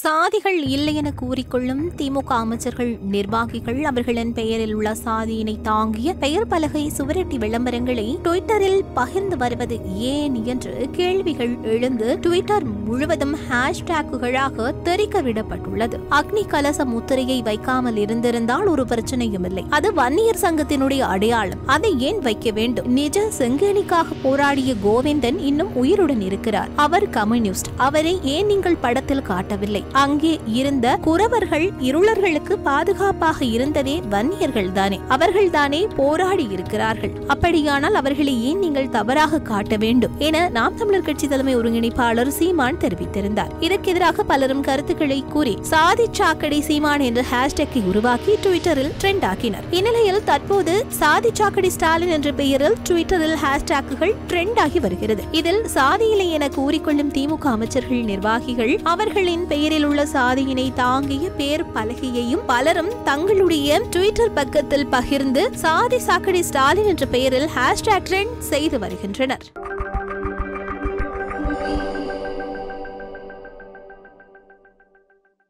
சாதிகள் இல்லை என கூறிக்கொள்ளும் திமுக அமைச்சர்கள் நிர்வாகிகள் அவர்களின் பெயரில் உள்ள சாதியினை தாங்கிய பெயர் பலகை சுவரட்டி விளம்பரங்களை ட்விட்டரில் பகிர்ந்து வருவது ஏன் என்று கேள்விகள் எழுந்து ட்விட்டர் முழுவதும் ஹேஷ்டேக்குகளாக தெரிக்க விடப்பட்டுள்ளது. அக்னி கலச முத்திரையை வைக்காமல் இருந்திருந்தால் ஒரு பிரச்சனையும் இல்லை. அது வன்னியர் சங்கத்தினுடைய அடையாளம். அதை ஏன் வைக்க வேண்டும்? நிஜ செங்கேலிக்காக போராடிய கோவிந்தன் இன்னும் உயிருடன் இருக்கிறார். அவர் கம்யூனிஸ்ட். அவரை ஏன் நீங்கள் படத்தில் காட்டவில்லை? அங்கே இருந்த குறவர்கள் இருளர்களுக்கு பாதுகாப்பாக இருந்ததே வன்னியர்கள் தானே அவர்கள் தானே போராடி இருக்கிறார்கள். அப்படியானால் அவர்களை ஏன் நீங்கள் தவறாக காட்ட வேண்டும்? என நாம் தமிழர் கட்சி தலைமை ஒருங்கிணைப்பாளர் சீமான் தெரிவித்திருந்தார். இதற்கு எதிராக பலரும் கருத்துக்களை கூறி சாதி சாக்கடை சீமான் என்ற ஹேஷ்டேக்கை உருவாக்கி ட்விட்டரில் ட்ரெண்ட் ஆக்கினர். இந்நிலையில் தற்போது சாதி சாக்கடை ஸ்டாலின் என்ற பெயரில் ட்விட்டரில் ஹேஷ்டேக்குகள் ட்ரெண்ட் ஆகி வருகிறது. இதில் சாதியிலே என கூறிக்கொள்ளும் திமுக அமைச்சர்கள் நிர்வாகிகள் அவர்களின் பெயரில் உள்ள சாதியினை தாங்கிய பேர் பலகையையும் பலரும் தங்களுடைய ட்விட்டர் பக்கத்தில் பகிர்ந்து சாதி சாக்கடை ஸ்டாலின் என்ற பெயரில் ஹேஷ்டேக் ட்ரெண்ட் செய்து வருகின்றனர்.